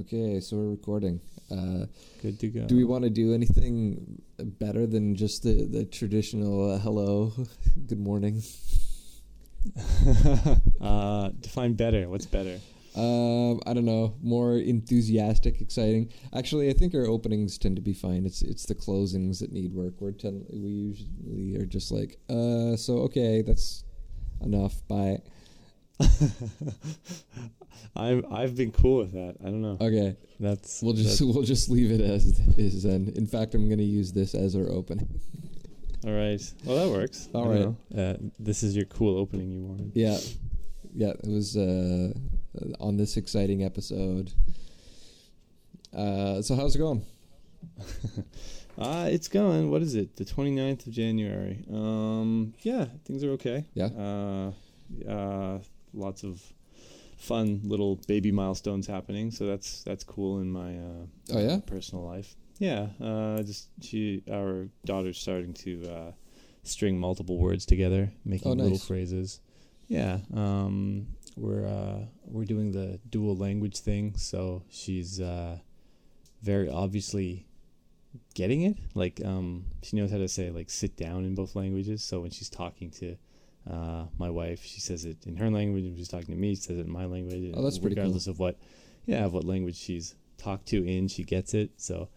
Okay, so we're recording. Uh, Good to go. do we want to do anything better than just the, the traditional uh, hello, good morning? uh, define better. What's better? Um, I don't know, more enthusiastic, exciting. Actually, I think our openings tend to be fine. It's it's the closings that need work. We're ten, we usually are just like, uh, so okay, that's enough. Bye. I'm I've been cool with that. I don't know. Okay, That's we'll just we'll just leave it as it is. Then, in fact, I'm gonna use this as our opening. all right. Well, that works. All right. right. Uh, this is your cool opening you wanted. Yeah, yeah. It was uh, on this exciting episode. Uh, so how's it going? Uh, it's going. What is it? The 29th of January. Um, yeah, things are okay. Yeah. Uh, uh, lots of fun little baby milestones happening. So that's that's cool in my uh, Oh, yeah? personal life. Yeah. Uh, just she our daughter's starting to uh, string multiple words together, making Oh, little phrases. Yeah. Um, we're uh, we're doing the dual language thing, so she's uh, very obviously getting it. Like um, she knows how to say like sit down in both languages. So when she's talking to uh, my wife, she says it in her language. She's talking to me, she says it in my language. Oh, that's pretty cool. regardless of what, yeah, of what language she's talked to in, she gets it. So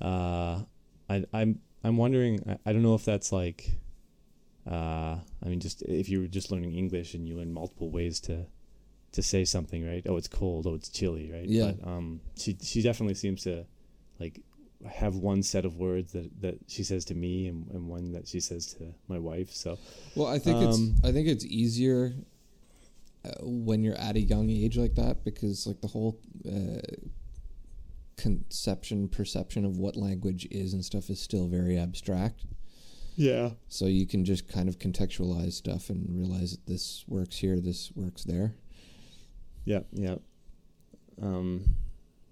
uh, I, I'm I'm wondering. I, I don't know if that's like. Uh, I mean, just if you were just learning English and you learn multiple ways to to say something, right? Oh, it's cold. Oh, it's chilly, right? Yeah. But um, she she definitely seems to like have one set of words that that she says to me and, and one that she says to my wife. So Well, I think Um, it's I think it's easier uh, when you're at a young age like that because like the whole uh, conception perception of what language is and stuff is still very abstract. yeah, So you can just kind of contextualize stuff and realize that this works here, this works there. yeah, yeah, um,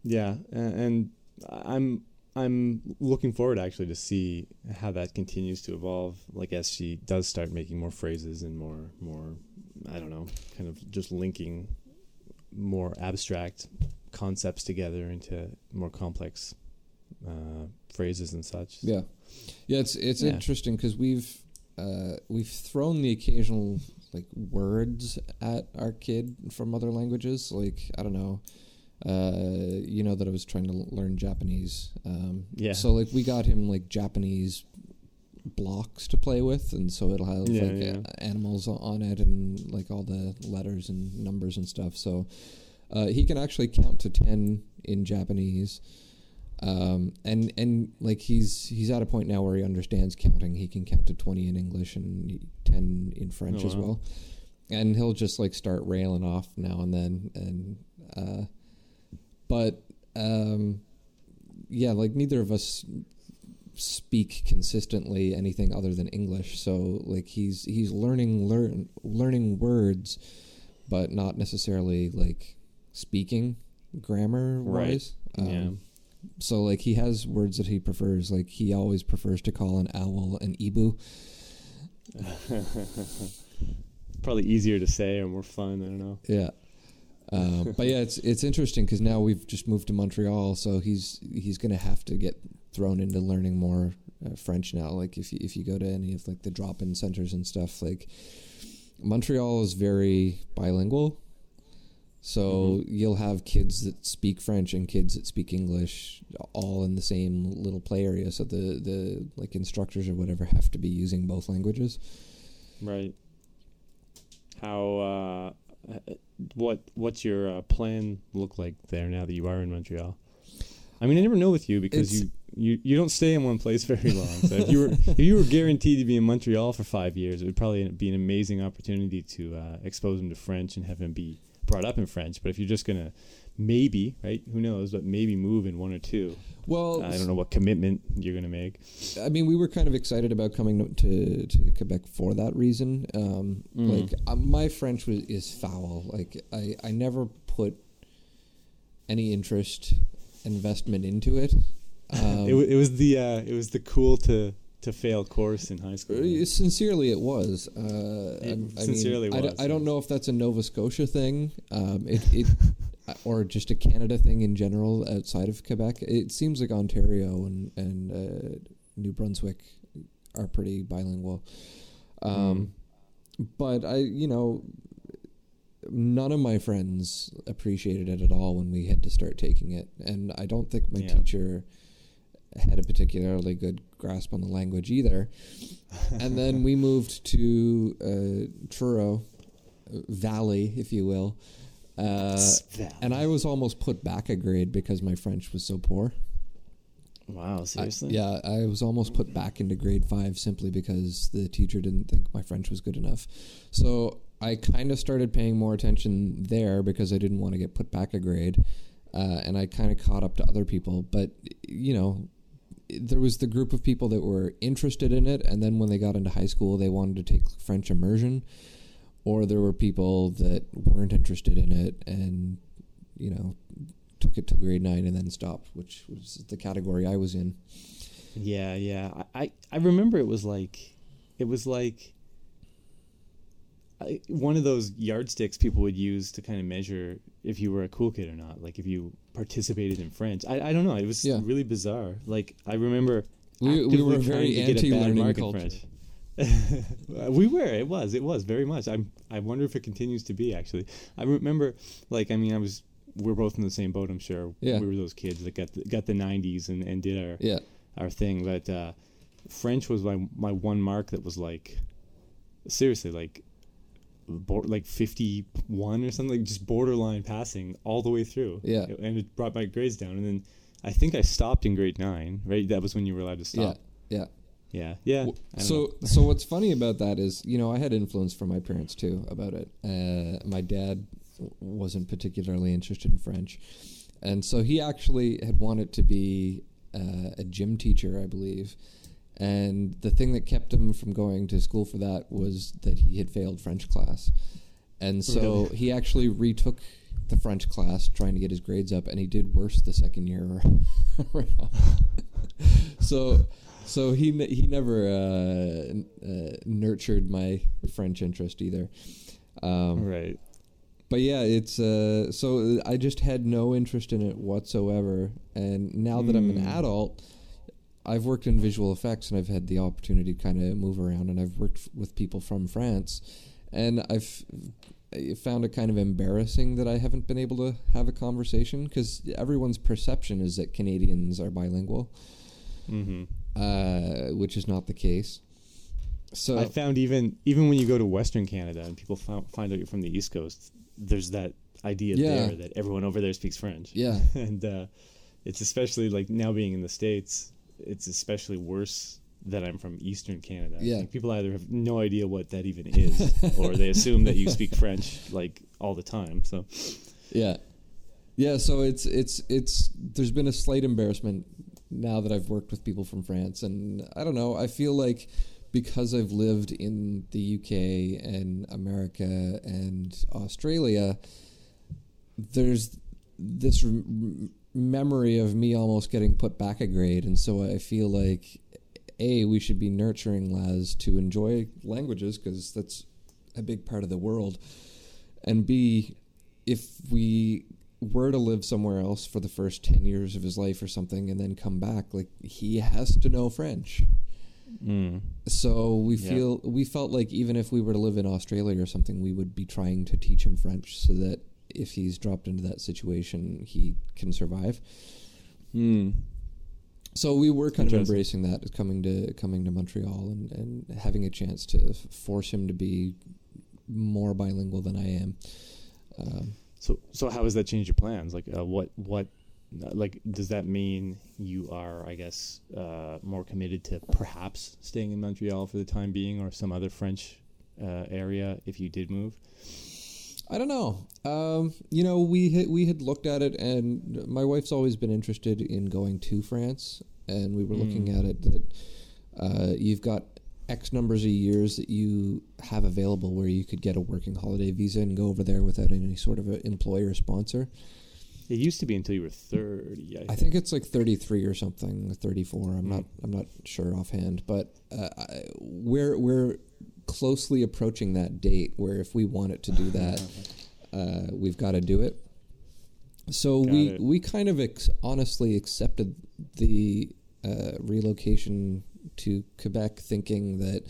yeah, and I'm I'm looking forward actually to see how that continues to evolve. Like as she does start making more phrases and more more I don't know, kind of just linking more abstract concepts together into more complex uh, phrases and such. Yeah, yeah. It's it's Yeah. interesting because we've uh, we've thrown the occasional like words at our kid from other languages. Like I don't know, uh, you know that I was trying to l- learn Japanese. Um, Yeah. So like we got him like Japanese blocks to play with, and so it'll have Yeah, like yeah. a- animals on it and like all the letters and numbers and stuff. So uh, he can actually count to ten in Japanese um, and and like he's he's at a point now where he understands counting. He can count to twenty in English and ten in French Oh, as well. And he'll just like start railing off now and then, and uh, but um, yeah, like neither of us speak consistently anything other than English. So like he's he's learning learn learning words, but not necessarily like speaking grammar wise. yeah. So like he has words that he prefers. Like he always prefers to call an owl an ibu. Probably easier to say or more fun. I don't know. Yeah. Uh, but yeah, it's it's interesting because now we've just moved to Montreal, so he's he's gonna have to get thrown into learning more uh, French now. Like if you, if you go to any of like the drop-in centers and stuff, like Montreal is very bilingual. So Mhm. you'll have kids that speak French and kids that speak English all in the same little play area. So the the like instructors or whatever have to be using both languages. Right. How? Uh, what? What's your uh, plan look like there now that you are in Montreal? I mean, I never know with you because It's- you, you you don't stay in one place very long. So if you were if you were guaranteed to be in Montreal for five years, it would probably be an amazing opportunity to uh, expose him to French and have him be brought up in French. But if you're just gonna maybe right, who knows, but maybe move in one or two. Well, I don't know what commitment you're gonna make. I mean, we were kind of excited about coming to to Quebec for that reason. Um, Mm. Like uh, my French was is foul. Like I I never put any interest investment into it. Um, it, it was the uh, it was the cool to to fail course in high school. Uh, Sincerely, it was. Uh, It I, I sincerely mean, was, I don't know if that's a Nova Scotia thing. Um, it, it uh, or just a Canada thing in general outside of Quebec. It seems like Ontario and and uh, New Brunswick are pretty bilingual. Um, But I, you know, none of my friends appreciated it at all when we had to start taking it, and I don't think my Yeah. teacher had a particularly good grasp on the language either. and then we moved to uh, Truro Valley, if you will. Uh, and I was almost put back a grade because my French was so poor. wow, I- seriously? yeah, I was almost put back into grade five simply because the teacher didn't think my French was good enough. So I kind of started paying more attention there because I didn't want to get put back a grade. Uh, and I kind of caught up to other people. But, you know, there was the group of people that were interested in it. And then when they got into high school, they wanted to take French immersion. Or there were people that weren't interested in it and, you know, took it till grade nine and then stopped, which was the category I was in. Yeah, yeah. I, I, remember it was like, it was like I, one of those yardsticks people would use to kind of measure if you were a cool kid or not. Like if you participated in French. I, I don't know. It was Yeah. really bizarre. Like I remember We, we were very to get a bad anti-learning culture. French. we were. It was. It was very much. I'm. I wonder if it continues to be. Actually, I remember. Like, I mean, I was. We're both in the same boat. I'm sure. Yeah. We were those kids that got the, got the 90s and, and did our Yeah, our thing. But uh, French was my my one mark that was like, seriously, like, like 51 or something, like just borderline passing all the way through. Yeah. And it brought my grades down. And then I think I stopped in grade nine. Right. That was when you were allowed to stop. yeah, yeah. Yeah. Yeah. So, so what's funny about that is, you know, I had influence from my parents too about it. Uh, my dad w- wasn't particularly interested in French, and so he actually had wanted to be uh, a gym teacher, I believe. And the thing that kept him from going to school for that was that he had failed French class, and so he actually retook the French class, trying to get his grades up, and he did worse the second year so so he he never uh, uh, nurtured my French interest either. Um, right. But yeah, it's uh, so I just had no interest in it whatsoever. And now that I'm an Mm. adult, I've worked in visual effects and I've had the opportunity to kind of move around. And I've worked f- with people from France, and I've I found it kind of embarrassing that I haven't been able to have a conversation because everyone's perception is that Canadians are bilingual, Mm-hmm. uh, which is not the case. So I found even even when you go to Western Canada and people found, find out you're from the East Coast, there's that idea Yeah. there that everyone over there speaks French. yeah, and uh, it's especially like now being in the states, it's especially worse that I'm from Eastern Canada. Yeah. Like, people either have no idea what that even is, or they assume that you speak French like all the time. So Yeah, yeah. So it's it's it's there's been a slight embarrassment now that I've worked with people from France, and I don't know. I feel like because I've lived in the UK and America and Australia, there's this rem- memory of me almost getting put back a grade, and so I feel like a we should be nurturing lads to enjoy languages because that's a big part of the world, and b if we were to live somewhere else for the first 10 years of his life or something and then come back like he has to know french mm. so we Yeah. feel we felt like even if we were to live in australia or something we would be trying to teach him french so that if he's dropped into that situation he can survive Hmm. so we were kind of embracing that coming to coming to montreal and, and having a chance to f- force him to be more bilingual than i am um, So so how has that changed your plans? Like uh, what what like does that mean you are I guess uh, more committed to perhaps staying in Montreal for the time being or some other French uh, area if you did move? I don't know. Um, you know, we had, we had looked at it, and my wife's always been interested in going to France, and we were looking Mm. at it that uh, you've got X numbers of years that you have available where you could get a working holiday visa and go over there without any sort of a employer sponsor. It used to be until you were 30. I, I think it's like 33 or something, 34. I'm Mm. not I'm not sure offhand, but uh, I, we're we're closely approaching that date where if we want it to do that, uh, we've got to do it. So Got we it. we kind of ex- honestly accepted the uh, relocation to Quebec, thinking that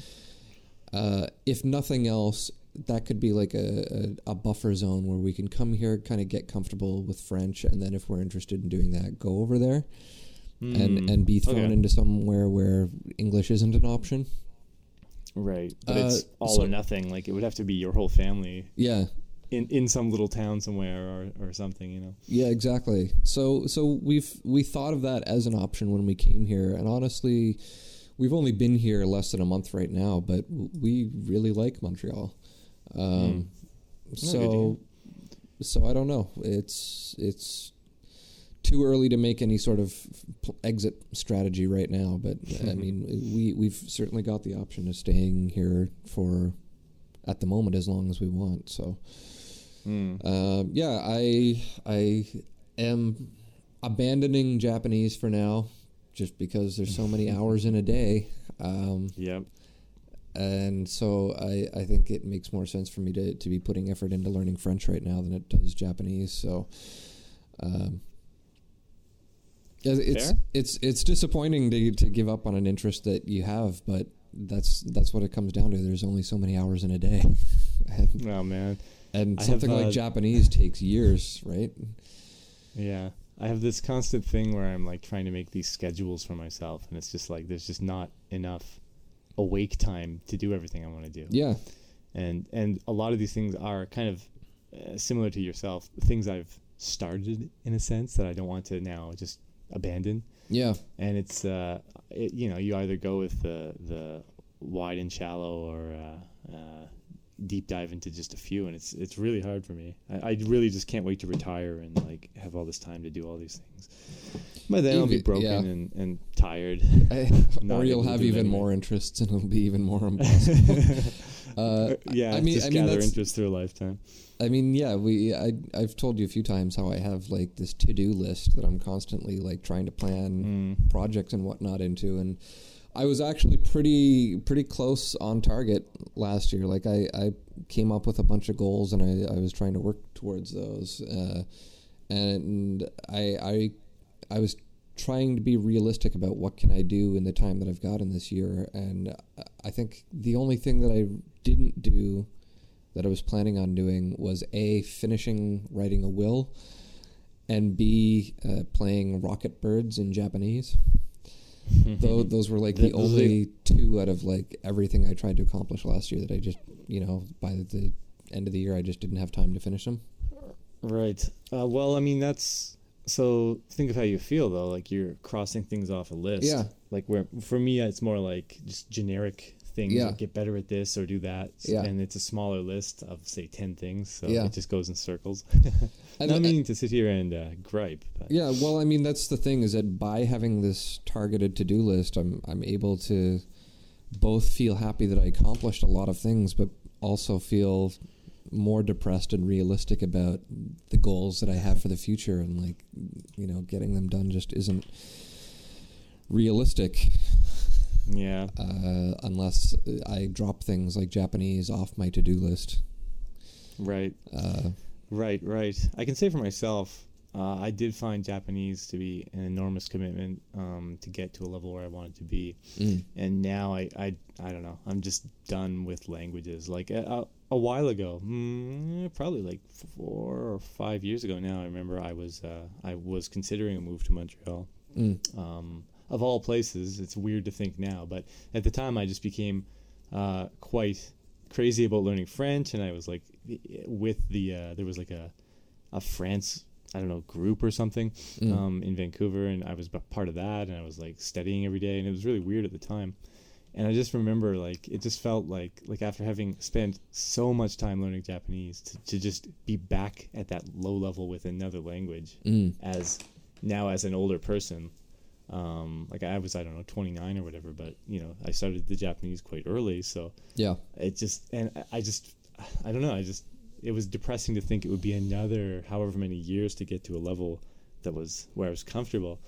uh, if nothing else, that could be like a, a, a buffer zone where we can come here, kind of get comfortable with French, and then if we're interested in doing that, go over there and Hmm. and be thrown Okay. into somewhere where English isn't an option. Right, but Uh, it's all so- or nothing. Like it would have to be your whole family Yeah, in in some little town somewhere or or something. You know. Yeah, exactly. So so we've we thought of that as an option when we came here, and honestly, we've only been here less than a month right now, but we really like Montreal. Um, good So so I don't know. It's it's too early to make any sort of exit strategy right now, but I mean, we we've certainly got the option of staying here for at the moment as long as we want. So. Hmm. Um, yeah, I I am abandoning Japanese for now, just because there's so many hours in a day, um, Yep. and so I I think it makes more sense for me to to be putting effort into learning French right now than it does Japanese. So. Um, it's Fair. it's it's disappointing to to give up on an interest that you have, but that's that's what it comes down to. There's only so many hours in a day, and Oh man. and I have, something like uh, Japanese takes years, right? Yeah. I have this constant thing where I'm like trying to make these schedules for myself, and it's just like there's just not enough awake time to do everything I want to do. Yeah, And and a lot of these things are kind of uh, similar to yourself, things I've started in a sense that I don't want to now just abandon. yeah, And it's uh, it, you know you either go with the the wide and shallow or uh, uh, deep dive into just a few, and it's it's really hard for me. I, I really just can't wait to retire and like have all this time to do all these things. By then I'll be broken yeah. and, and tired. I, or you'll have even anyway. more interests, and it'll be even more impossible. Uh, yeah, I mean, just I mean gather interest through a lifetime. I mean, yeah, we I I've told you a few times how I have like this to do list that I'm constantly like trying to plan Mm. projects and whatnot into, and I was actually pretty pretty close on target last year. Like I I came up with a bunch of goals and I I was trying to work towards those, uh, and I I I was trying to be realistic about what can I do in the time that I've got in this year, and I think the only thing that I didn't do that I was planning on doing was a finishing writing a will, and b uh, playing Rocket Birds in Japanese. Though those were like the Th- those are- only two out of like everything I tried to accomplish last year that I just you know by the end of the year I just didn't have time to finish them. Right. Uh, well, I mean, that's so. Think of how you feel though. Like you're crossing things off a list. Yeah. Like where for me, it's more like just generic things. Yeah. Like get better at this or do that. Yeah. And it's a smaller list of say ten things, so Yeah. it just goes in circles. Not I- meaning to sit here and uh, gripe. But Yeah, well, I mean that's the thing is that by having this targeted to-do list, I'm I'm able to both feel happy that I accomplished a lot of things, but also feel more depressed and realistic about the goals that I have for the future, and like you know, getting them done just isn't realistic Yeah. uh, unless I drop things like Japanese off my to-do list. Right. Uh, Right, right. I can say for myself, uh, I did find Japanese to be an enormous commitment um, to get to a level where I wanted to be, mm, and now I, I, I don't know. I'm just done with languages. Like a, a, a while ago, mm, probably like four or five years ago now. I remember I was uh, I was considering a move to Montreal. mm, Um, of all places, it's weird to think now, but at the time I just became uh, quite crazy about learning French, and I was like, with the uh, there was like a a France I don't know group or something mm. um, in Vancouver, and I was b- part of that, and I was like studying every day, and it was really weird at the time. And I just remember like it just felt like like after having spent so much time learning Japanese to, to just be back at that low level with another language mm. as now as an older person um like i was i don't know 29 or whatever but you know i started the japanese quite early so Yeah. it just and I- just i don't know i just it was depressing to think it would be another however many years to get to a level that was where i was comfortable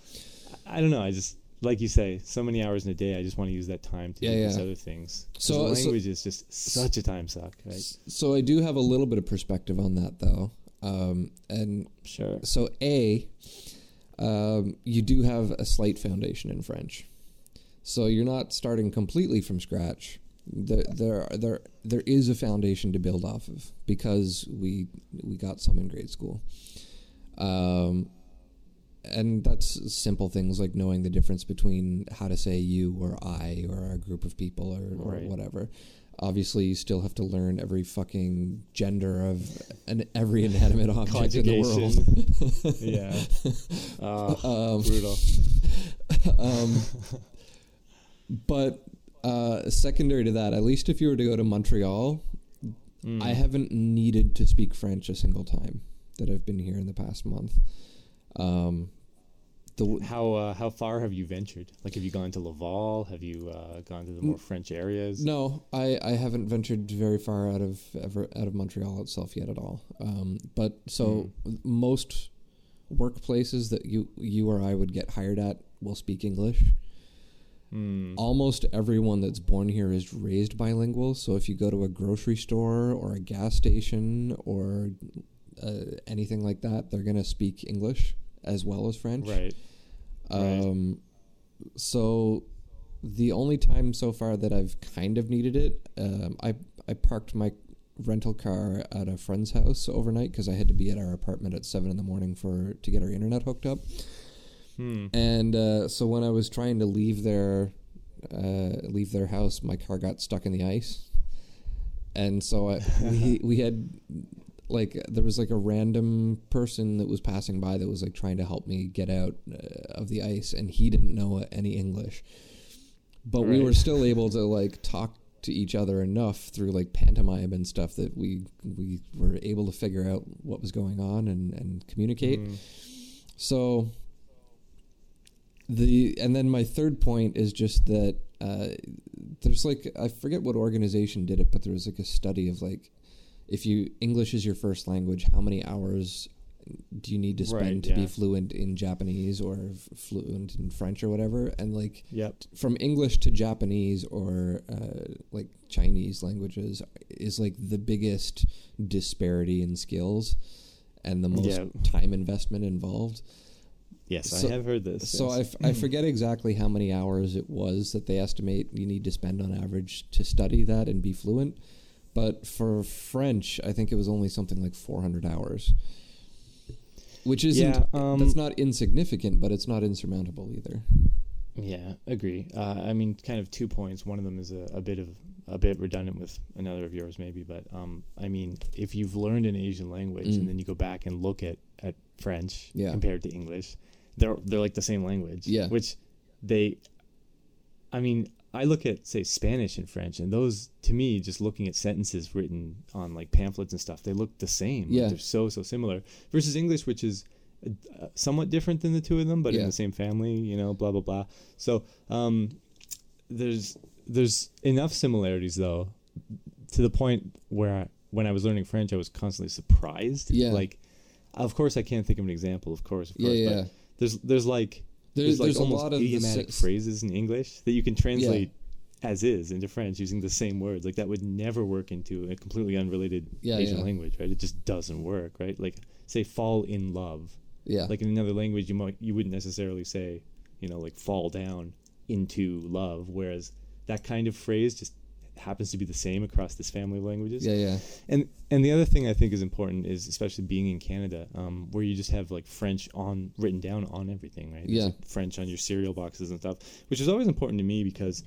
i, I don't know i just like you say so many hours in a day i just want to use that time to Yeah, do these other things So- so so- language is just such a time suck right So I do have a little bit of perspective on that, though. Um, and Sure. so A, um, you do have a slight foundation in French, so you're not starting completely from scratch. There, there, there, there is a foundation to build off of because we we got some in grade school, um, and that's simple things like knowing the difference between how to say you or I or a group of people or, or whatever. Obviously, you still have to learn every fucking gender of an, every inanimate object in the world. yeah. Uh, Um, brutal. um, but uh, secondary to that, at least if you were to go to Montreal, Mm. I haven't needed to speak French a single time that I've been here in the past month. Um, the How uh, how far have you ventured? Like, have you gone to Laval? Have you uh, gone to the more French areas? no, I, I haven't ventured very far out of ever out of Montreal itself yet at all. Um, but so most workplaces that you you or I would get hired at will speak English. Mm. almost everyone that's born here is raised bilingual. So if you go to a grocery store or a gas station or uh, anything like that, they're going to speak English as well as French. Right. Right. Um, so the only time so far that I've kind of needed it, um, I I parked my rental car at a friend's house overnight because I had to be at our apartment at seven in the morning for to get our internet hooked up. Hmm. And uh, so when I was trying to leave their uh, leave their house, my car got stuck in the ice, and so I, we we had like there was like a random person that was passing by that was like trying to help me get out uh, of the ice, and he didn't know any English, but we were still able to like talk to each other enough through like pantomime and stuff that we we were able to figure out what was going on and and communicate. Mm. So the and then my third point is just that uh, there's like I forget what organization did it, but there was like a study of like if you English is your first language, how many hours do you need to spend Right, to be fluent in Japanese or f- fluent in French or whatever? And like Yep. from English to Japanese or uh, like Chinese languages is like the biggest disparity in skills and the most Yeah. time investment involved. Yes, So- I have heard this. So I, yes. f- I forget exactly how many hours it was that they estimate you need to spend on average to study that and be fluent. But for French, I think it was only something like 400 hours, which isn't Yeah, um, that's not insignificant, but it's not insurmountable either. Yeah, agree. Uh, I mean, kind of two points. One of them is a, a bit of a bit redundant with another of yours, maybe. But um, I mean, if you've learned an Asian language Mm. and then you go back and look at, at French Yeah. compared to English, they're they're like the same language. Yeah. Which they, I mean, I look at say Spanish and French, and those to me, just looking at sentences written on like pamphlets and stuff, they look the same. Like, Yeah. they're so so similar. Versus English, which is uh, somewhat different than the two of them, but in the same family. You know, blah blah blah. So um, there's there's enough similarities though, to the point where I, when I was learning French, I was constantly surprised. Yeah. Like, of course, I can't think of an example. Of course, of Yeah, course. yeah. But there's there's like There's, there's, like a almost lot of idiomatic phrases in English that you can translate as is into French using the same words. Like that would never work into a completely unrelated Yeah, Asian yeah. language, right? It just doesn't work, right? Like say fall in love. yeah, Like in another language, you might you wouldn't necessarily say, you know, like fall down into love, whereas that kind of phrase just happens to be the same across this family of languages. yeah, yeah, And and the other thing I think is important is especially being in Canada, um, where you just have like French on written down on everything, right? There's, Yeah. like, French on your cereal boxes and stuff, which is always important to me because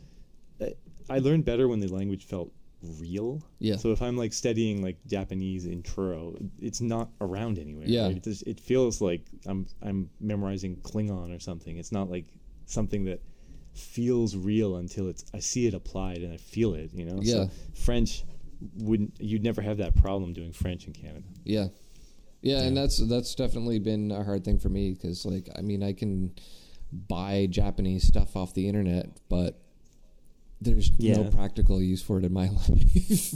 uh, I learned better when the language felt real. yeah, So if I'm like studying like Japanese in Truro, it's not around anywhere. Yeah. right? It, just, it feels like I'm I'm memorizing Klingon or something. It's not like something that feels real until it's I see it applied and I feel it. You know. Yeah. So French wouldn't you'd never have that problem doing French in Canada. yeah, yeah, and that's that's definitely been a hard thing for me because like I mean I can buy Japanese stuff off the internet, but there's no practical use for it in my life.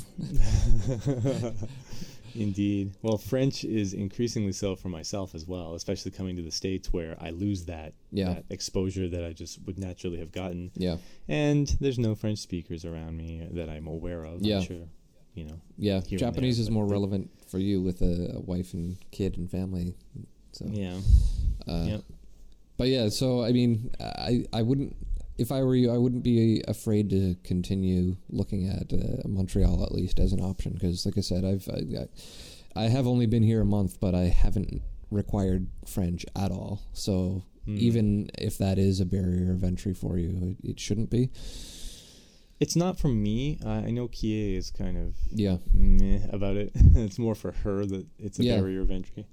Indeed. Well, French is increasingly so for myself as well, especially coming to the states where I lose that Yeah. that exposure that I just would naturally have gotten. yeah, And there's no French speakers around me that I'm aware of. Yeah. I'm sure you know. Yeah, Japanese there, is more relevant for you with a, a wife and kid and family. So Yeah. Uh, Yep. But yeah, so I mean, I I wouldn't if I were you, I wouldn't be afraid to continue looking at uh, Montreal at least as an option because, like I said, I've I, I have only been here a month, but I haven't required French at all. So Mm. even if that is a barrier of entry for you, it, it shouldn't be. It's not for me. I I know Kie is kind of Yeah, meh about it. it's more for her that it's a Yeah. barrier of entry.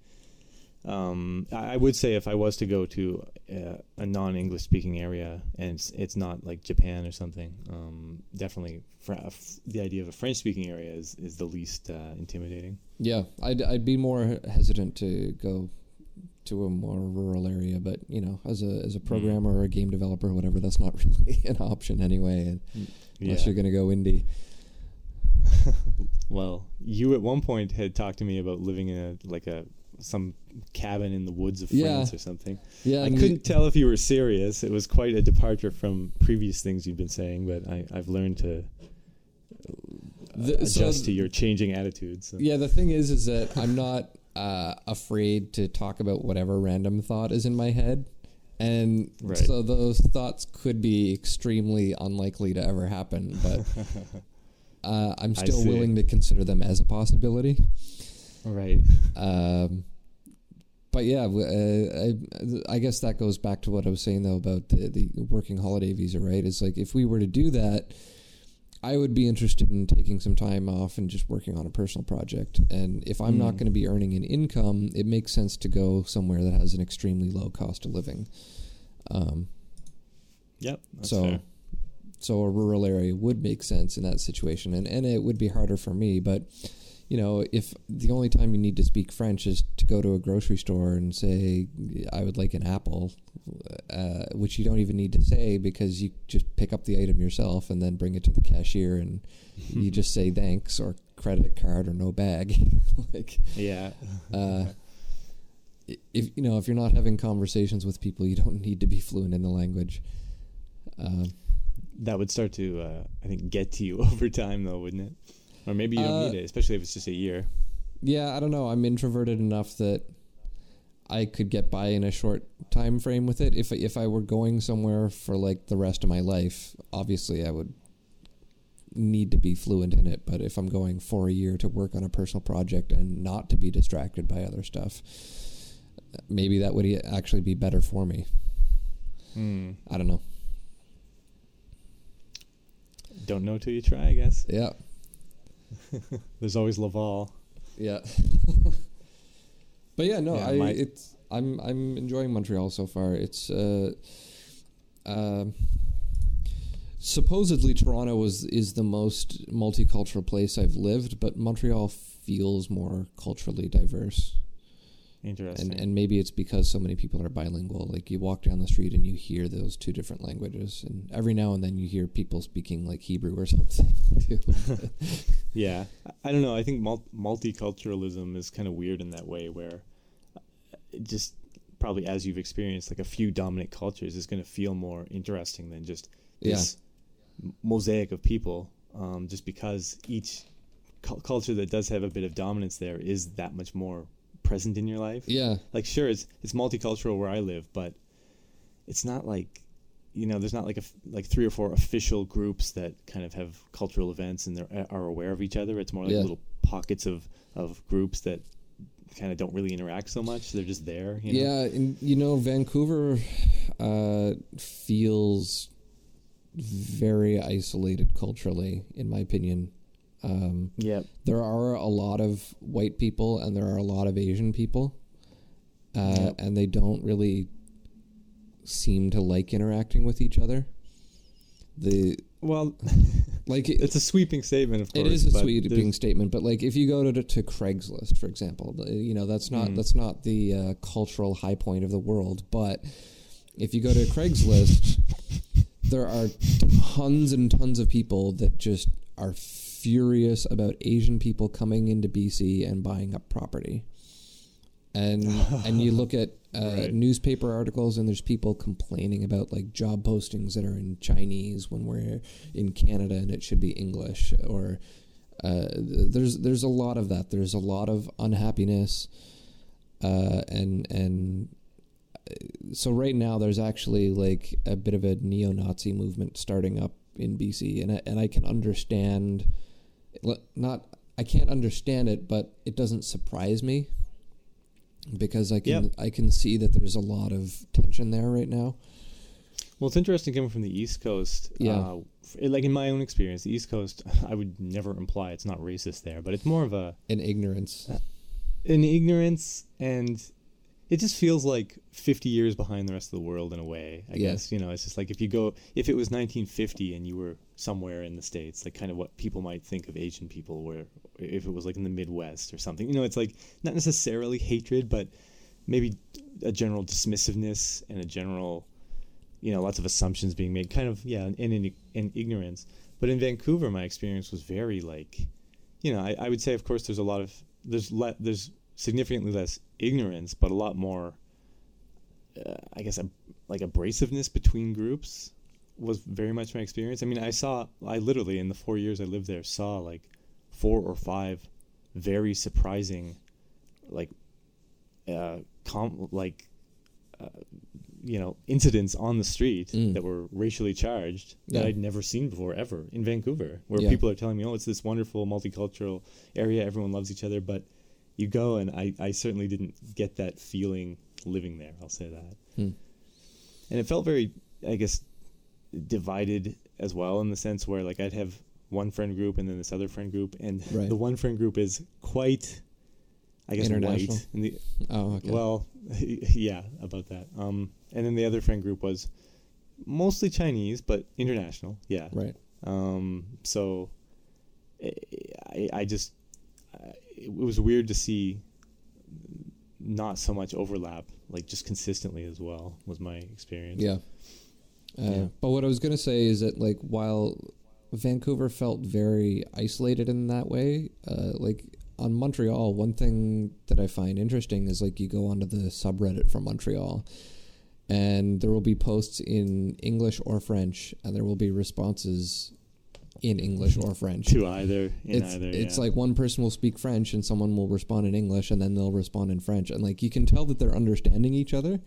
Um, I I would say if I was to go to uh, a non-English speaking area and it's, it's not like Japan or something, um, definitely fr- f- the idea of a French speaking area is, is the least uh, intimidating. yeah. I'd I'd be more hesitant to go to a more rural area, but you know, as a as a programmer or a game developer or whatever, that's not really an option anyway. And unless you're gonna go indie. well, you at one point had talked to me about living in a like a some cabin in the woods of Yeah. France or something. Yeah, I couldn't tell if you were serious. It was quite a departure from previous things you've been saying, but I, I've learned to uh, The- so- adjust to your changing attitudes. so- Yeah, the thing is, is that I'm not uh, afraid to talk about whatever random thought is in my head, and Right. so those thoughts could be extremely unlikely to ever happen. But uh, I'm still willing to consider them as a possibility. Right. Um, but yeah, uh, I, I guess that goes back to what I was saying though about the, the working holiday visa, right? It's like if we were to do that, I would be interested in taking some time off and just working on a personal project. And if I'm not Mm. going to be earning an income, it makes sense to go somewhere that has an extremely low cost of living. Um, Yep. That's so, fair. so a rural area would make sense in that situation, and and it would be harder for me. But you know, if the only time you need to speak French is to go to a grocery store and say, "I would like an apple," uh, which you don't even need to say because you just pick up the item yourself and then bring it to the cashier, and you just say thanks or credit card or no bag. like, yeah. uh, if you know, if you're not having conversations with people, you don't need to be fluent in the language. Um, that would start to, uh, I think, get to you over time, though, wouldn't it? Or maybe you don't Uh, need it, especially if it's just a year. Yeah, I don't know. I'm introverted enough that I could get by in a short time frame with it. If if I were going somewhere for like the rest of my life, obviously I would need to be fluent in it. But if I'm going for a year to work on a personal project and not to be distracted by other stuff, maybe that would actually be better for me. Hmm. I don't know. Don't know till you try, I guess. Yeah, There's always Laval. yeah. but yeah, no, Yeah, I my- it's I'm I'm enjoying Montreal so far. It's uh, um supposedly Toronto was is the most multicultural place I've lived, but Montreal feels more culturally diverse. Interesting. And and maybe it's because so many people are bilingual. Like you walk down the street and you hear those two different languages, and every now and then you hear people speaking like Hebrew or something too. Yeah, I- don't know. I think mul- multiculturalism is kind of weird in that way, where uh, just probably as you've experienced like a few dominant cultures is going to feel more interesting than just this m- mosaic of people. Um, just because each cul- culture that does have a bit of dominance there is that much more present in your life. yeah, Like, sure, it's it's multicultural where I live, but it's not like you know, there's not like a, like three or four official groups that kind of have cultural events and they are aware of each other. It's more like Yeah. little pockets of of groups that kind of don't really interact so much. They're just there. You know? Yeah, and you know, Vancouver uh, feels very isolated culturally, in my opinion. Um, Yeah. there are a lot of white people and there are a lot of Asian people, uh, Yep. and they don't really seem to like interacting with each other. The Well, like it's a sweeping statement, of course. it is a sweeping statement, but like if you go to to Craigslist, for example, you know that's not Mm. that's not the uh, cultural high point of the world. But if you go to Craigslist, there are tons and tons of people that just are furious about Asian people coming into BC and buying up property. And and you look at uh, Right. newspaper articles, and there's people complaining about like job postings that are in Chinese when we're in Canada and it should be English, or uh, there's there's a lot of that. There's a lot of unhappiness, uh, and and uh, so right now there's actually like a bit of a neo-Nazi movement starting up in BC, and I, and I can understand, not I can't understand it, but it doesn't surprise me because I can Yep. I can see that there's a lot of tension there right now. Well, it's interesting coming from the East Coast. Yeah. Uh, like in my own experience, the East Coast, I would never imply it's not racist there, but it's more of a In ignorance, an ignorance and it just feels like 50 years behind the rest of the world in a way i Yeah. guess you know it's just like if you go if it was 1950 and you were somewhere in the states like kind of what people might think of asian people where if it was like in the midwest or something. You know it's like not necessarily hatred but maybe a general dismissiveness and a general you know lots of assumptions being made kind of yeah and in, ignorance. But in vancouver my experience was very like you know I, I would say of course there's a lot of there's le- there's significantly less ignorance but a lot more uh, i guess a, like abrasiveness between groups was very much my experience i mean i saw i literally in the four years i lived there saw like four or five very surprising like uh com- like uh, you know incidents on the street Mm. that were racially charged that I'd never seen before ever in Vancouver where Yeah. people are telling me oh it's this wonderful multicultural area everyone loves each other but you go and I, I certainly didn't get that feeling living there I'll say that Hmm. and it felt very I guess divided as well in the sense where like I'd have one friend group and then this other friend group and Right. the one friend group is quite I guess white and the oh okay, well, yeah, about that. Um, and then the other friend group was mostly Chinese, but international. Yeah. right, Um, so I, I just I, it was weird to see not so much overlap, like just consistently as well. Was my experience. yeah. Uh, Yeah. But what I was gonna say is that like while Vancouver felt very isolated in that way, uh, like on Montreal, one thing that I find interesting is like you go onto the subreddit for Montreal, and there will be posts in English or French, and there will be responses in English or French. To either, in it's either. it's yeah. like one person will speak French and someone will respond in English and then they'll respond in French and like you can tell that they're understanding each other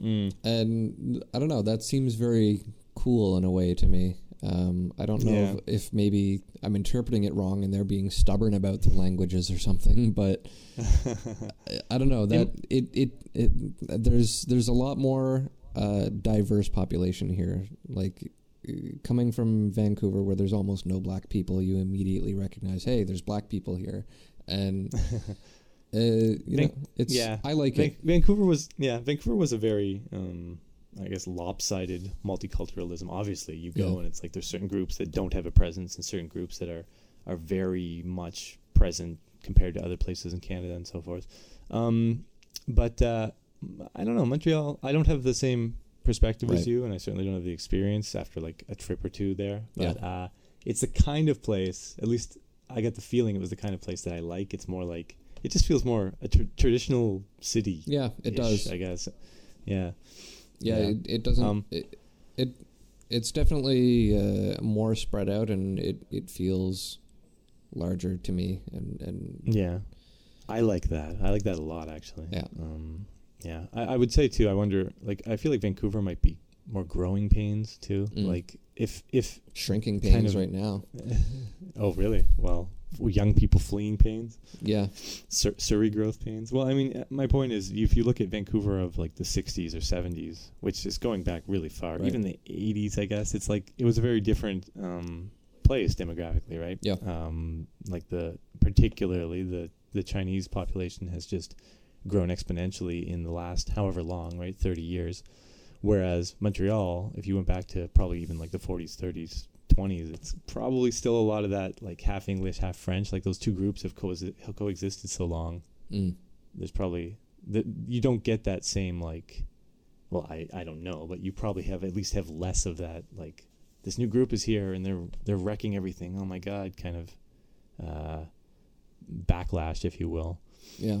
Mm. and I don't know that seems very cool in a way to me. Um, I don't know Yeah. if, if maybe I'm interpreting it wrong and they're being stubborn about their languages or something, but I- I don't know that it, it it there's there's a lot more uh, diverse population here. Like uh, coming from Vancouver, where there's almost no black people, you immediately recognize, hey, there's black people here, and uh, you know, it's yeah. I like Van- it. Vancouver was yeah, Vancouver was a very um, I guess lopsided multiculturalism. Obviously, you go Yeah. and it's like there's certain groups that don't have a presence and certain groups that are are very much present compared to other places in Canada and so forth. Um, but uh, I don't know Montreal. I don't have the same perspective Right. as you, and I certainly don't have the experience after like a trip or two there. Yeah. But uh, it's the kind of place. At least I got the feeling it was the kind of place that I like. It's more like it just feels more a tr- traditional city. Yeah, it does. I guess. Yeah. Yeah, Yeah. It, it doesn't. Um, it, it it's definitely uh, more spread out, and it it feels larger to me, and and Yeah. I like that. I like that a lot, actually. Yeah. Um, yeah. I, I would say too. I wonder. Like, I feel like Vancouver might be more growing pains too. Mm. Like, if if shrinking Kind pains of- right now. oh really? Well, young people fleeing pains. Yeah, Sur- Surrey growth pains. Well, I mean, uh, my point is, if you look at Vancouver of like the '60s or '70s, which is going back really far, Right. even the '80s, I guess it's like it was a very different um, place demographically, right? Yeah. Um, like the particularly the the Chinese population has just grown exponentially in the last however long, right, 30 years. Whereas Montreal, if you went back to probably even like the 40s, 30s, 20s, it's probably still a lot of that like half English, half French. Like those two groups have, have coexisted so long. mm. There's probably that you don't get that same like. Well, I, I don't know, but you probably have at least have less of that like this new group is here and they're they're wrecking everything. Oh my god, kind of uh, backlash, if you will. yeah,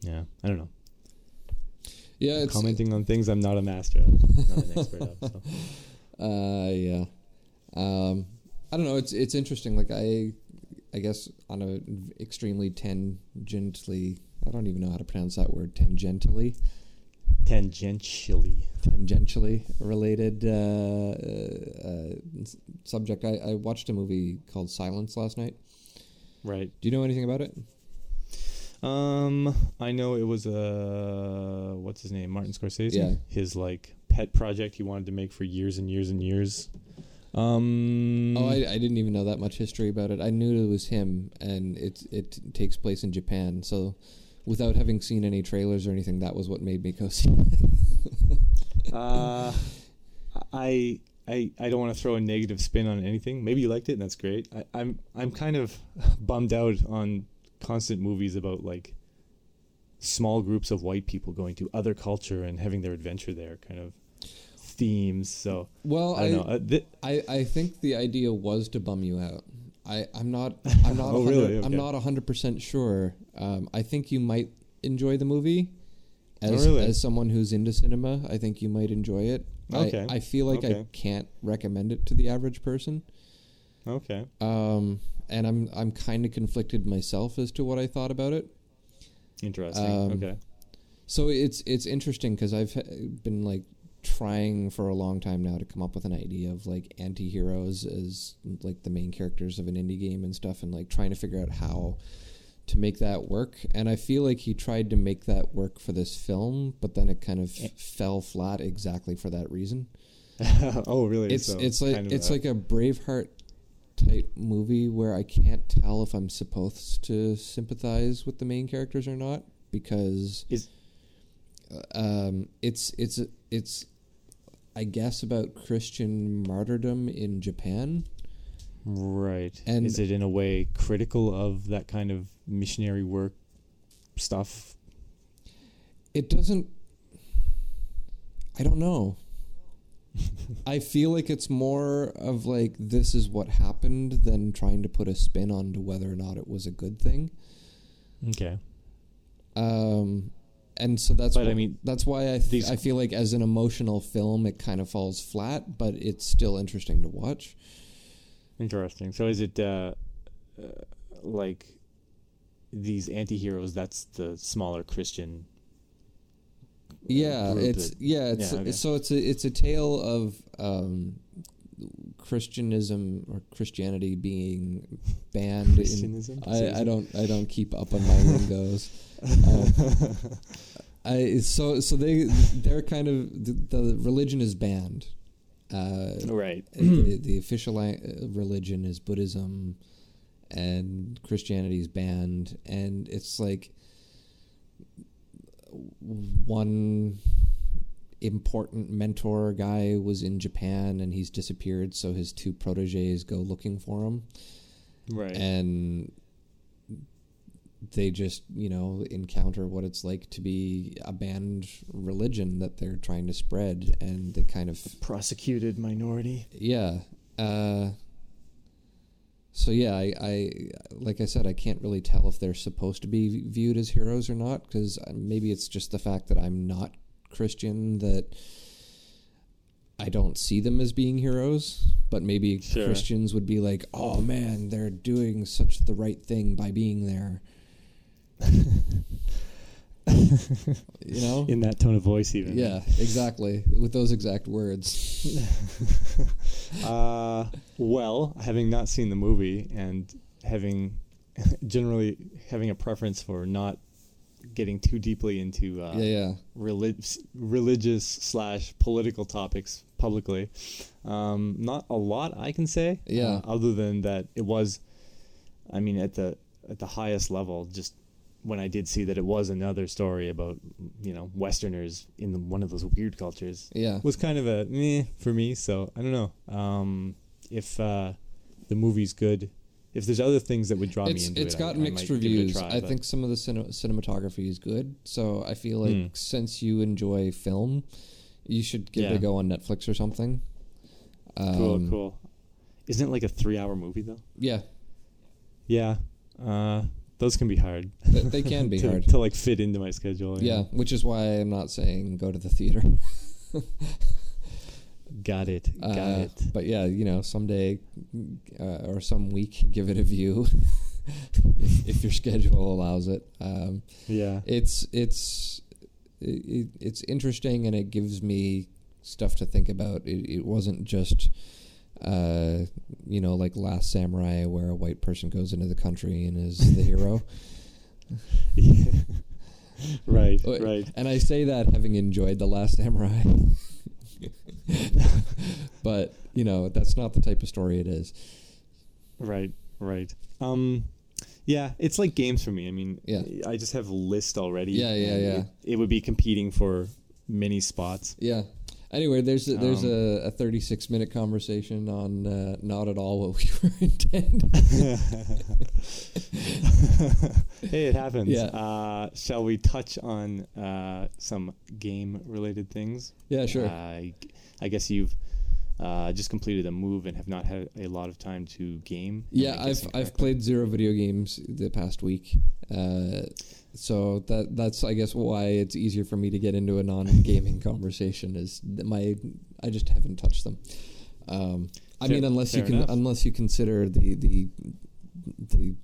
Yeah, I don't know. yeah. It's Commenting on things I'm not a master of, not an expert of. So. Uh, yeah. Um, I don't know. It's it's interesting. Like I, I guess on a extremely tangentially, I don't even know how to pronounce that word, tangentially, Tangentially. tangentially related uh, uh, subject. I, I watched a movie called Silence last night. Right. Do you know anything about it? Um, I know it was uh, what's his name, Martin Scorsese. Yeah. His like pet project he wanted to make for years and years and years. Um. Oh, I, I didn't even know that much history about it. I knew it was him, and it it takes place in Japan. So, without having seen any trailers or anything, that was what made me go see. it. uh, I I I don't want to throw a negative spin on anything. Maybe you liked it, and that's great. I, I'm I'm kind of bummed out on constant movies about like small groups of white people going to other culture and having their adventure there, kind of themes. So well, I know. Uh, thi- I, I think the idea was to bum you out. I, I'm not I'm not Oh, 100 really? I'm Okay. not hundred percent sure. Um, I think you might enjoy the movie. Oh, As, really? as someone who's into cinema, I think you might enjoy it. Okay. I, I feel like I can't recommend it to the average person. okay. Um, and I'm I'm kind of conflicted myself as to what I thought about it. Interesting. Um, okay. So it's it's interesting because I've h- been like trying for a long time now to come up with an idea of like anti-heroes as like the main characters of an indie game and stuff and like trying to figure out how to make that work and I feel like he tried to make that work for this film but then it kind of Eh. fell flat exactly for that reason. oh, really? It's So it's like it's a- like a Braveheart type movie where I can't tell if I'm supposed to sympathize with the main characters or not because Is- um it's it's it's I guess about Christian martyrdom in Japan. right. and- is it in a way critical of that kind of missionary work stuff? It doesn't I don't know. I feel like it's more of like this is what happened than trying to put a spin onto whether or not it was a good thing. Okay. Um, and so that's But, I mean, that's why I th- these- I feel like as an emotional film, it kind of falls flat, but it's still interesting to watch. Interesting. So is it uh, uh, like these anti-heroes that's the smaller Christian Yeah, it's that- yeah, it's yeah, okay. so it's a it's a tale of um, Christianism or Christianity being banned. In, Christianism? I, I don't I don't keep up on my lingos. Um, I so so they they're kind of the, the religion is banned. Uh, right. the, the official lang- uh, religion is Buddhism, and Christianity is banned, and it's like one important mentor guy was in Japan and he's disappeared, so his two proteges go looking for him, Right. and they just you know encounter what it's like to be a banned religion that they're trying to spread, and they kind of Prosecuted minority. yeah. Uh, so yeah, I, I like I said, I can't really tell if they're supposed to be viewed as heroes or not because maybe it's just the fact that I'm not Christian that I don't see them as being heroes. But maybe Sure. Christians would be like, "Oh man, they're doing such the right thing by being there." you know? In that tone of voice, even. Yeah, exactly. With those exact words. uh, well, having not seen the movie and having generally having a preference for not getting too deeply into uh, yeah, yeah. relig- religious slash political topics publicly. Um, not a lot I can say. Yeah. uh, other than that, it was. I mean, at the at the highest level, just when I did see that it was another story about you know Westerners in the, one of those weird cultures Yeah. was kind of a meh for me. So I don't know um, if uh, the movie's good. If there's other things that would draw it's me into it's it, it's got I, I mixed might give it a reviews. try, I but- think some of the cine- cinematography is good, so I feel like Hmm. since you enjoy film, you should give it a go on Netflix or something. cool, Um, cool. Isn't it like a three-hour movie though? Yeah, Yeah, uh, those can be hard. they, they can be to, hard. to like fit into my schedule. Yeah, which is why I'm not saying go to the theater. got it, got Uh, it. But yeah, you know, someday uh, or some week, give it a view. if, if your schedule allows it. Um, Yeah. it's it's it, it's interesting and it gives me stuff to think about. It, it wasn't just uh, you know like Last Samurai where a white person goes into the country and is the hero. right. Right. And I say that having enjoyed the Last Samurai. but you know that's not the type of story it is. Right, right. Um, yeah, it's like games for me. I mean, Yeah. I just have a list already. Yeah, yeah, yeah. It, it would be competing for many spots. Yeah. Anyway, there's a, there's Um, a, a 36 minute conversation on uh, not at all what we were intending. hey, it happens. Yeah. Uh, shall we touch on uh, some game-related things? yeah, sure. I, guess you've uh, just completed a move and have not had a lot of time to game. Yeah, I've guessing I've played zero video games the past week, uh, so that that's I guess why it's easier for me to get into a non-gaming conversation is my I just haven't touched them. Um, I Fair- mean, unless you can enough. unless you consider the the the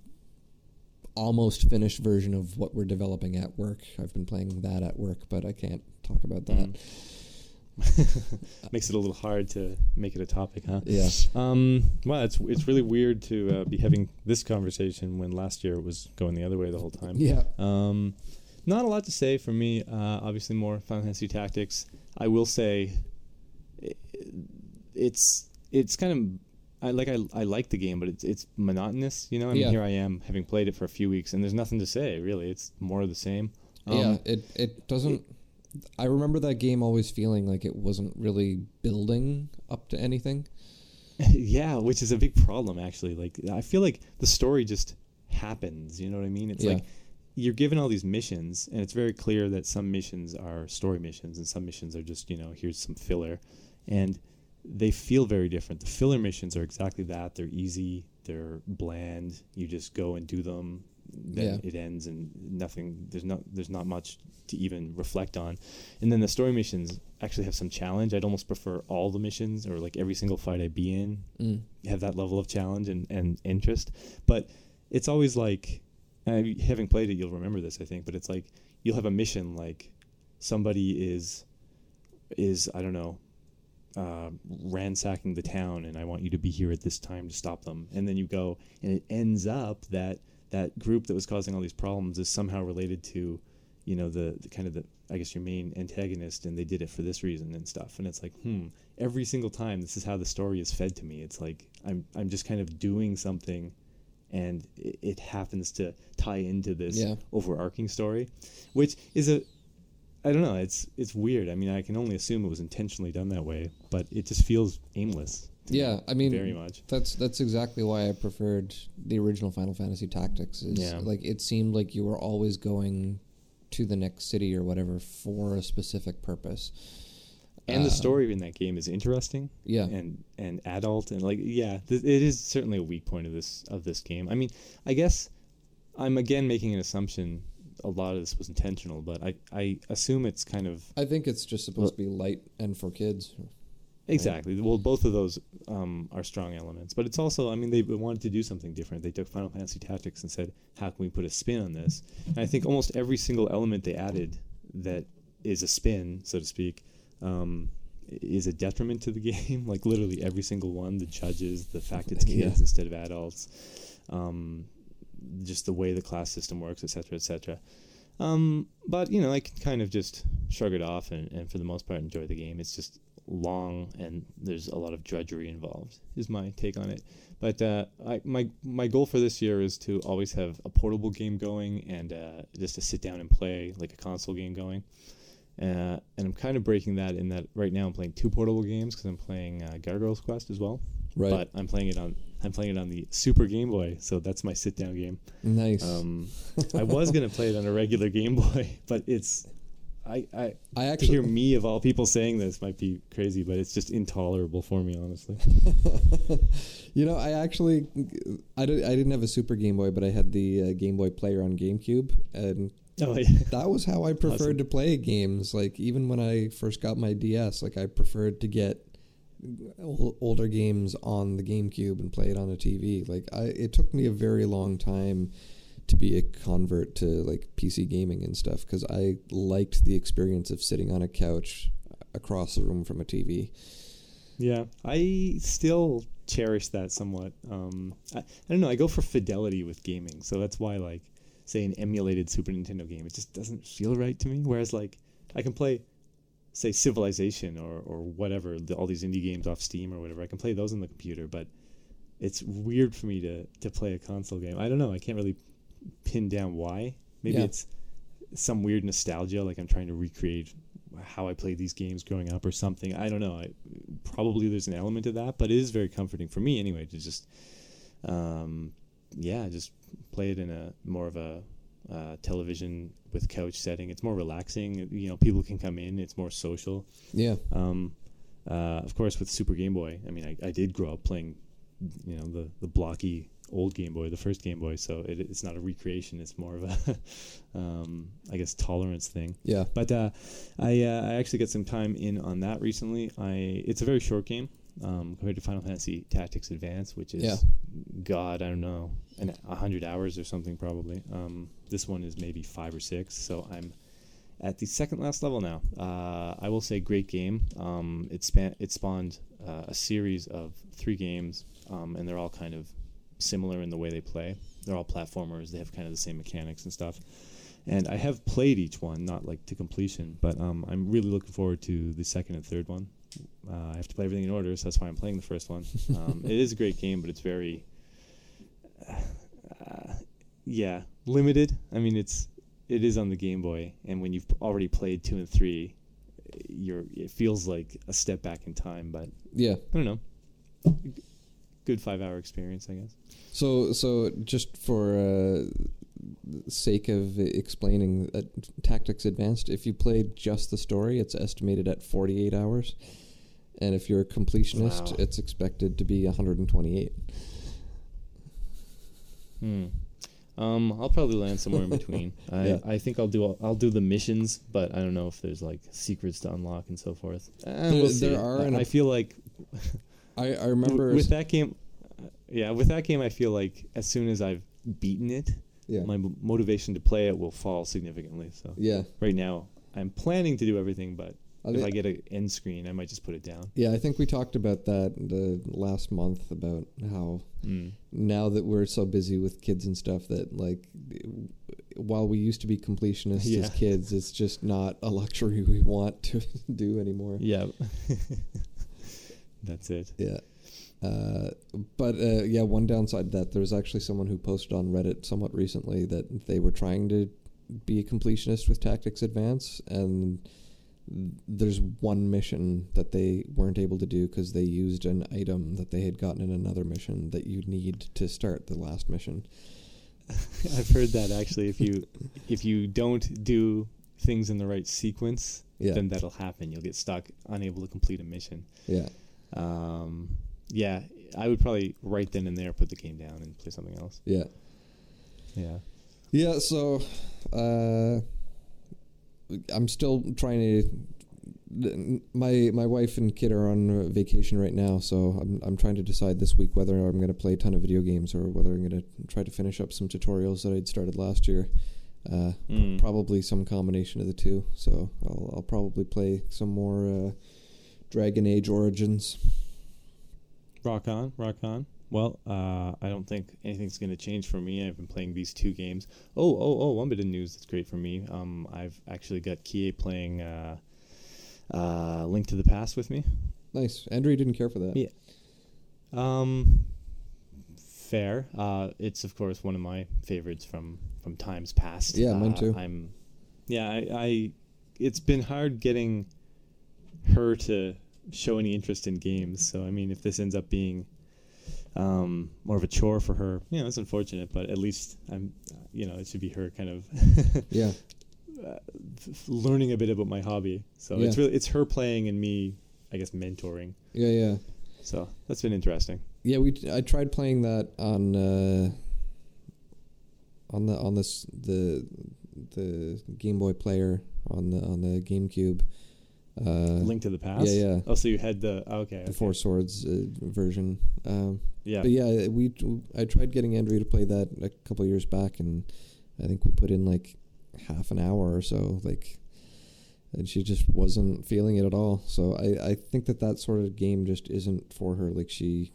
almost finished version of what we're developing at work. I've been playing that at work, but I can't talk about that. Mm. Makes it a little hard to make it a topic, huh? Yeah. Um, well, it's it's really weird to uh, be having this conversation when last year it was going the other way the whole time. Yeah. Um, not a lot to say for me. Uh, obviously, more Final Fantasy Tactics. I will say, it's it's kind of I like I, I like the game, but it's it's monotonous. You know, I mean, Yeah. here I am having played it for a few weeks, and there's nothing to say really. It's more of the same. Um, yeah, it it doesn't. I remember that game always feeling like it wasn't really building up to anything. yeah, which is a big problem actually. Like I feel like the story just happens. You know what I mean? It's Yeah. like you're given all these missions, and it's very clear that some missions are story missions, and some missions are just you know here's some filler, and they feel very different. The filler missions are exactly that. They're easy. They're bland. You just go and do them. Then Yeah. it ends, and nothing. There's not. There's not much to even reflect on. And then the story missions actually have some challenge. I'd almost prefer all the missions or like every single fight I be in Mm. have that level of challenge and, and interest. But it's always like, having played it, you'll remember this, I think. But it's like you'll have a mission like somebody is is I don't know uh, ransacking the town, and I want you to be here at this time to stop them. And then you go, and it ends up that that group that was causing all these problems is somehow related to, you know, the, the kind of the I guess your main antagonist, and they did it for this reason and stuff. And it's like, hmm, every single time this is how the story is fed to me. It's like I'm I'm just kind of doing something. And it, it happens to tie into this Yeah. overarching story, which is a I don't know. It's it's weird. I mean, I can only assume it was intentionally done that way, but it just feels aimless. Yeah, I mean, very much. That's that's exactly why I preferred the original Final Fantasy Tactics. Is Yeah. like it seemed like you were always going to the next city or whatever for a specific purpose. And the Uh, story in that game is interesting. Yeah. And and adult and like yeah, th- it is certainly a weak point of this of this game. I mean, I guess I'm again making an assumption. A lot of this was intentional, but I I assume it's kind of I think it's just supposed to be light and for kids. Exactly. Well, both of those um, are strong elements, but it's also, I mean, they wanted to do something different. They took Final Fantasy Tactics and said, "How can we put a spin on this?" And I think almost every single element they added that is a spin, so to speak, um, is a detriment to the game. like literally every single one, the judges, the fact it's kids Yeah. instead of adults, um, just the way the class system works, etc., etc. Um, but you know, I can kind of just shrug it off and, and for the most part enjoy the game. It's just long and there's a lot of drudgery involved. Is my take on it. But uh, I, my my goal for this year is to always have a portable game going and uh, just to sit down and play like a console game going. Uh, and I'm kind of breaking that in that right now I'm playing two portable games because I'm playing uh, Gargoyle's Quest as well. Right. But I'm playing it on I'm playing it on the Super Game Boy, so that's my sit down game. nice. Um, I was gonna play it on a regular Game Boy, but it's I, I I actually hear me of all people saying this might be crazy, but it's just intolerable for me, honestly. you know, I actually, I, did, I didn't have a Super Game Boy, but I had the uh, Game Boy Player on GameCube, and Oh yeah, that was how I preferred Awesome. to play games. Like even when I first got my DS, like I preferred to get older games on the GameCube and play it on a TV. Like I, it took me a very long time to be a convert to like PC gaming and stuff because I liked the experience of sitting on a couch across the room from a TV. Yeah, I still cherish that somewhat. Um, I, I don't know. I go for fidelity with gaming, so that's why like say an emulated Super Nintendo game, it just doesn't feel right to me. Whereas like I can play say Civilization or or whatever, the, all these indie games off Steam or whatever. I can play those on the computer, but it's weird for me to to play a console game. I don't know. I can't really pin down why. Maybe Yeah. it's some weird nostalgia, like I'm trying to recreate how I played these games growing up or something. I don't know. I, probably there's an element of that, but it is very comforting for me anyway to just, um, yeah, just play it in a more of a uh, television with couch setting. It's more relaxing. You know, people can come in. It's more social. Yeah, Um, uh, of course, with Super Game Boy, I mean, I, I did grow up playing, you know, the, the blocky old Game Boy, the first Game Boy. So it, it's not a recreation. It's more of a, um, I guess, tolerance thing. yeah, But uh, I uh, I actually got some time in on that recently. I it's a very short game um, compared to Final Fantasy Tactics Advance, which is Yeah. God I don't know, an hundred hours or something probably. Um, this one is maybe five or six, so I'm at the second last level now. Uh, I will say great game. Um, it span it spawned uh, a series of three games, um, and they're all kind of similar in the way they play. They're all platformers. They have kind of the same mechanics and stuff. And I have played each one, not like to completion, but um, I'm really looking forward to the second and third one. Uh, I have to play everything in order, so that's why I'm playing the first one. Um, it is a great game, but it's very, uh, yeah, limited. I mean, it's it is on the Game Boy, and when you've already played two and three, you're it feels like a step back in time. But yeah. I don't know, good five hour experience, I guess. So, so just for uh, sake of explaining uh, Tactics Advanced, if you play just the story, it's estimated at 48 hours, and if you're a completionist, Wow. it's expected to be 128. Hmm. Um, I'll probably land somewhere in between. I, Yeah. I think I'll do I'll do the missions, but I don't know if there's like secrets to unlock and so forth. And There- we'll there are, and I I- feel like I, I remember. with that game, yeah, with that game, I feel like as soon as I've beaten it, yeah, my m- motivation to play it will fall significantly. So yeah. right now, I'm planning to do everything, but I if I get an end screen, I might just put it down. yeah, I think we talked about that the last month about how Mm. now that we're so busy with kids and stuff that like while we used to be completionists Yeah. as kids it's just not a luxury we want to do anymore Yeah, that's it. yeah uh, but uh, yeah one downside that there was actually someone who posted on reddit somewhat recently that they were trying to be a completionist with tactics advance and there's one mission that they weren't able to do because they used an item that they had gotten in another mission that you need to start the last mission I've heard that actually. If you if you don't do things in the right sequence, Yeah. then that'll happen. You'll get stuck, unable to complete a mission. yeah Um, yeah, I would probably right then and there put the game down and play something else. yeah Yeah. Yeah, so uh, I'm still trying to. My my wife and kid are on vacation right now, so I'm I'm trying to decide this week whether I'm going to play a ton of video games or whether I'm going to try to finish up some tutorials that I'd started last year. Uh, Mm. Probably some combination of the two. So I'll I'll probably play some more uh, Dragon Age Origins. Rock on, rock on. Well, uh, I don't think anything's going to change for me. I've been playing these two games. Oh, oh, oh! One bit of news that's great for me. Um, I've actually got Kie playing uh, uh, Link to the Past with me. Nice. Andrea didn't care for that. Yeah. Um, fair. Uh, it's of course one of my favorites from from times past. Yeah, mine Uh, too. I'm, yeah, I, I. It's been hard getting her to show any interest in games. So I mean, if this ends up being um, more of a chore for her, you know, it's unfortunate. But at least I'm, you know, it should be her kind of Yeah. uh, f- learning a bit about my hobby. So it's really it's her playing and me, I guess, mentoring. Yeah. Yeah. So that's been interesting. Yeah, we I tried playing that on uh, on the on this the the Game Boy player on the on the GameCube, Uh, Link to the Past. yeah, yeah. Oh, so you had the okay. the okay. Four Swords uh, version. Um, Yeah. But yeah, we I tried getting Andrea to play that a couple years back, and I think we put in like half an hour or so, like, and she just wasn't feeling it at all. So I I think that that sort of game just isn't for her. Like she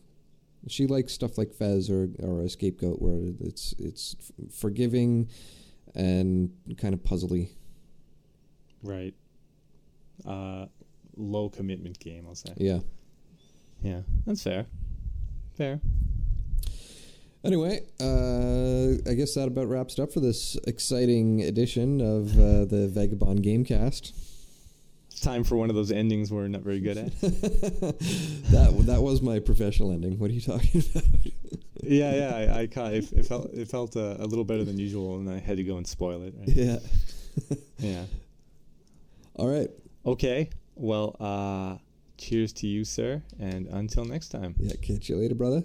she likes stuff like Fez or or Escape Goat, where it's it's forgiving and kind of puzzly. Right. Uh, low commitment game, I'll say. Yeah. Yeah, that's fair. Fair. Anyway, uh, I guess that about wraps it up for this exciting edition of uh, the Vagabond Gamecast. It's time for one of those endings we're not very good at. that that was my professional ending. What are you talking about? yeah, yeah. I, I caught, it, it felt it felt uh, a little better than usual, and I had to go and spoil it. Right? yeah. Yeah. All right. Okay. Well, uh, cheers to you, sir, and until next time. Yeah. Catch you later, brother.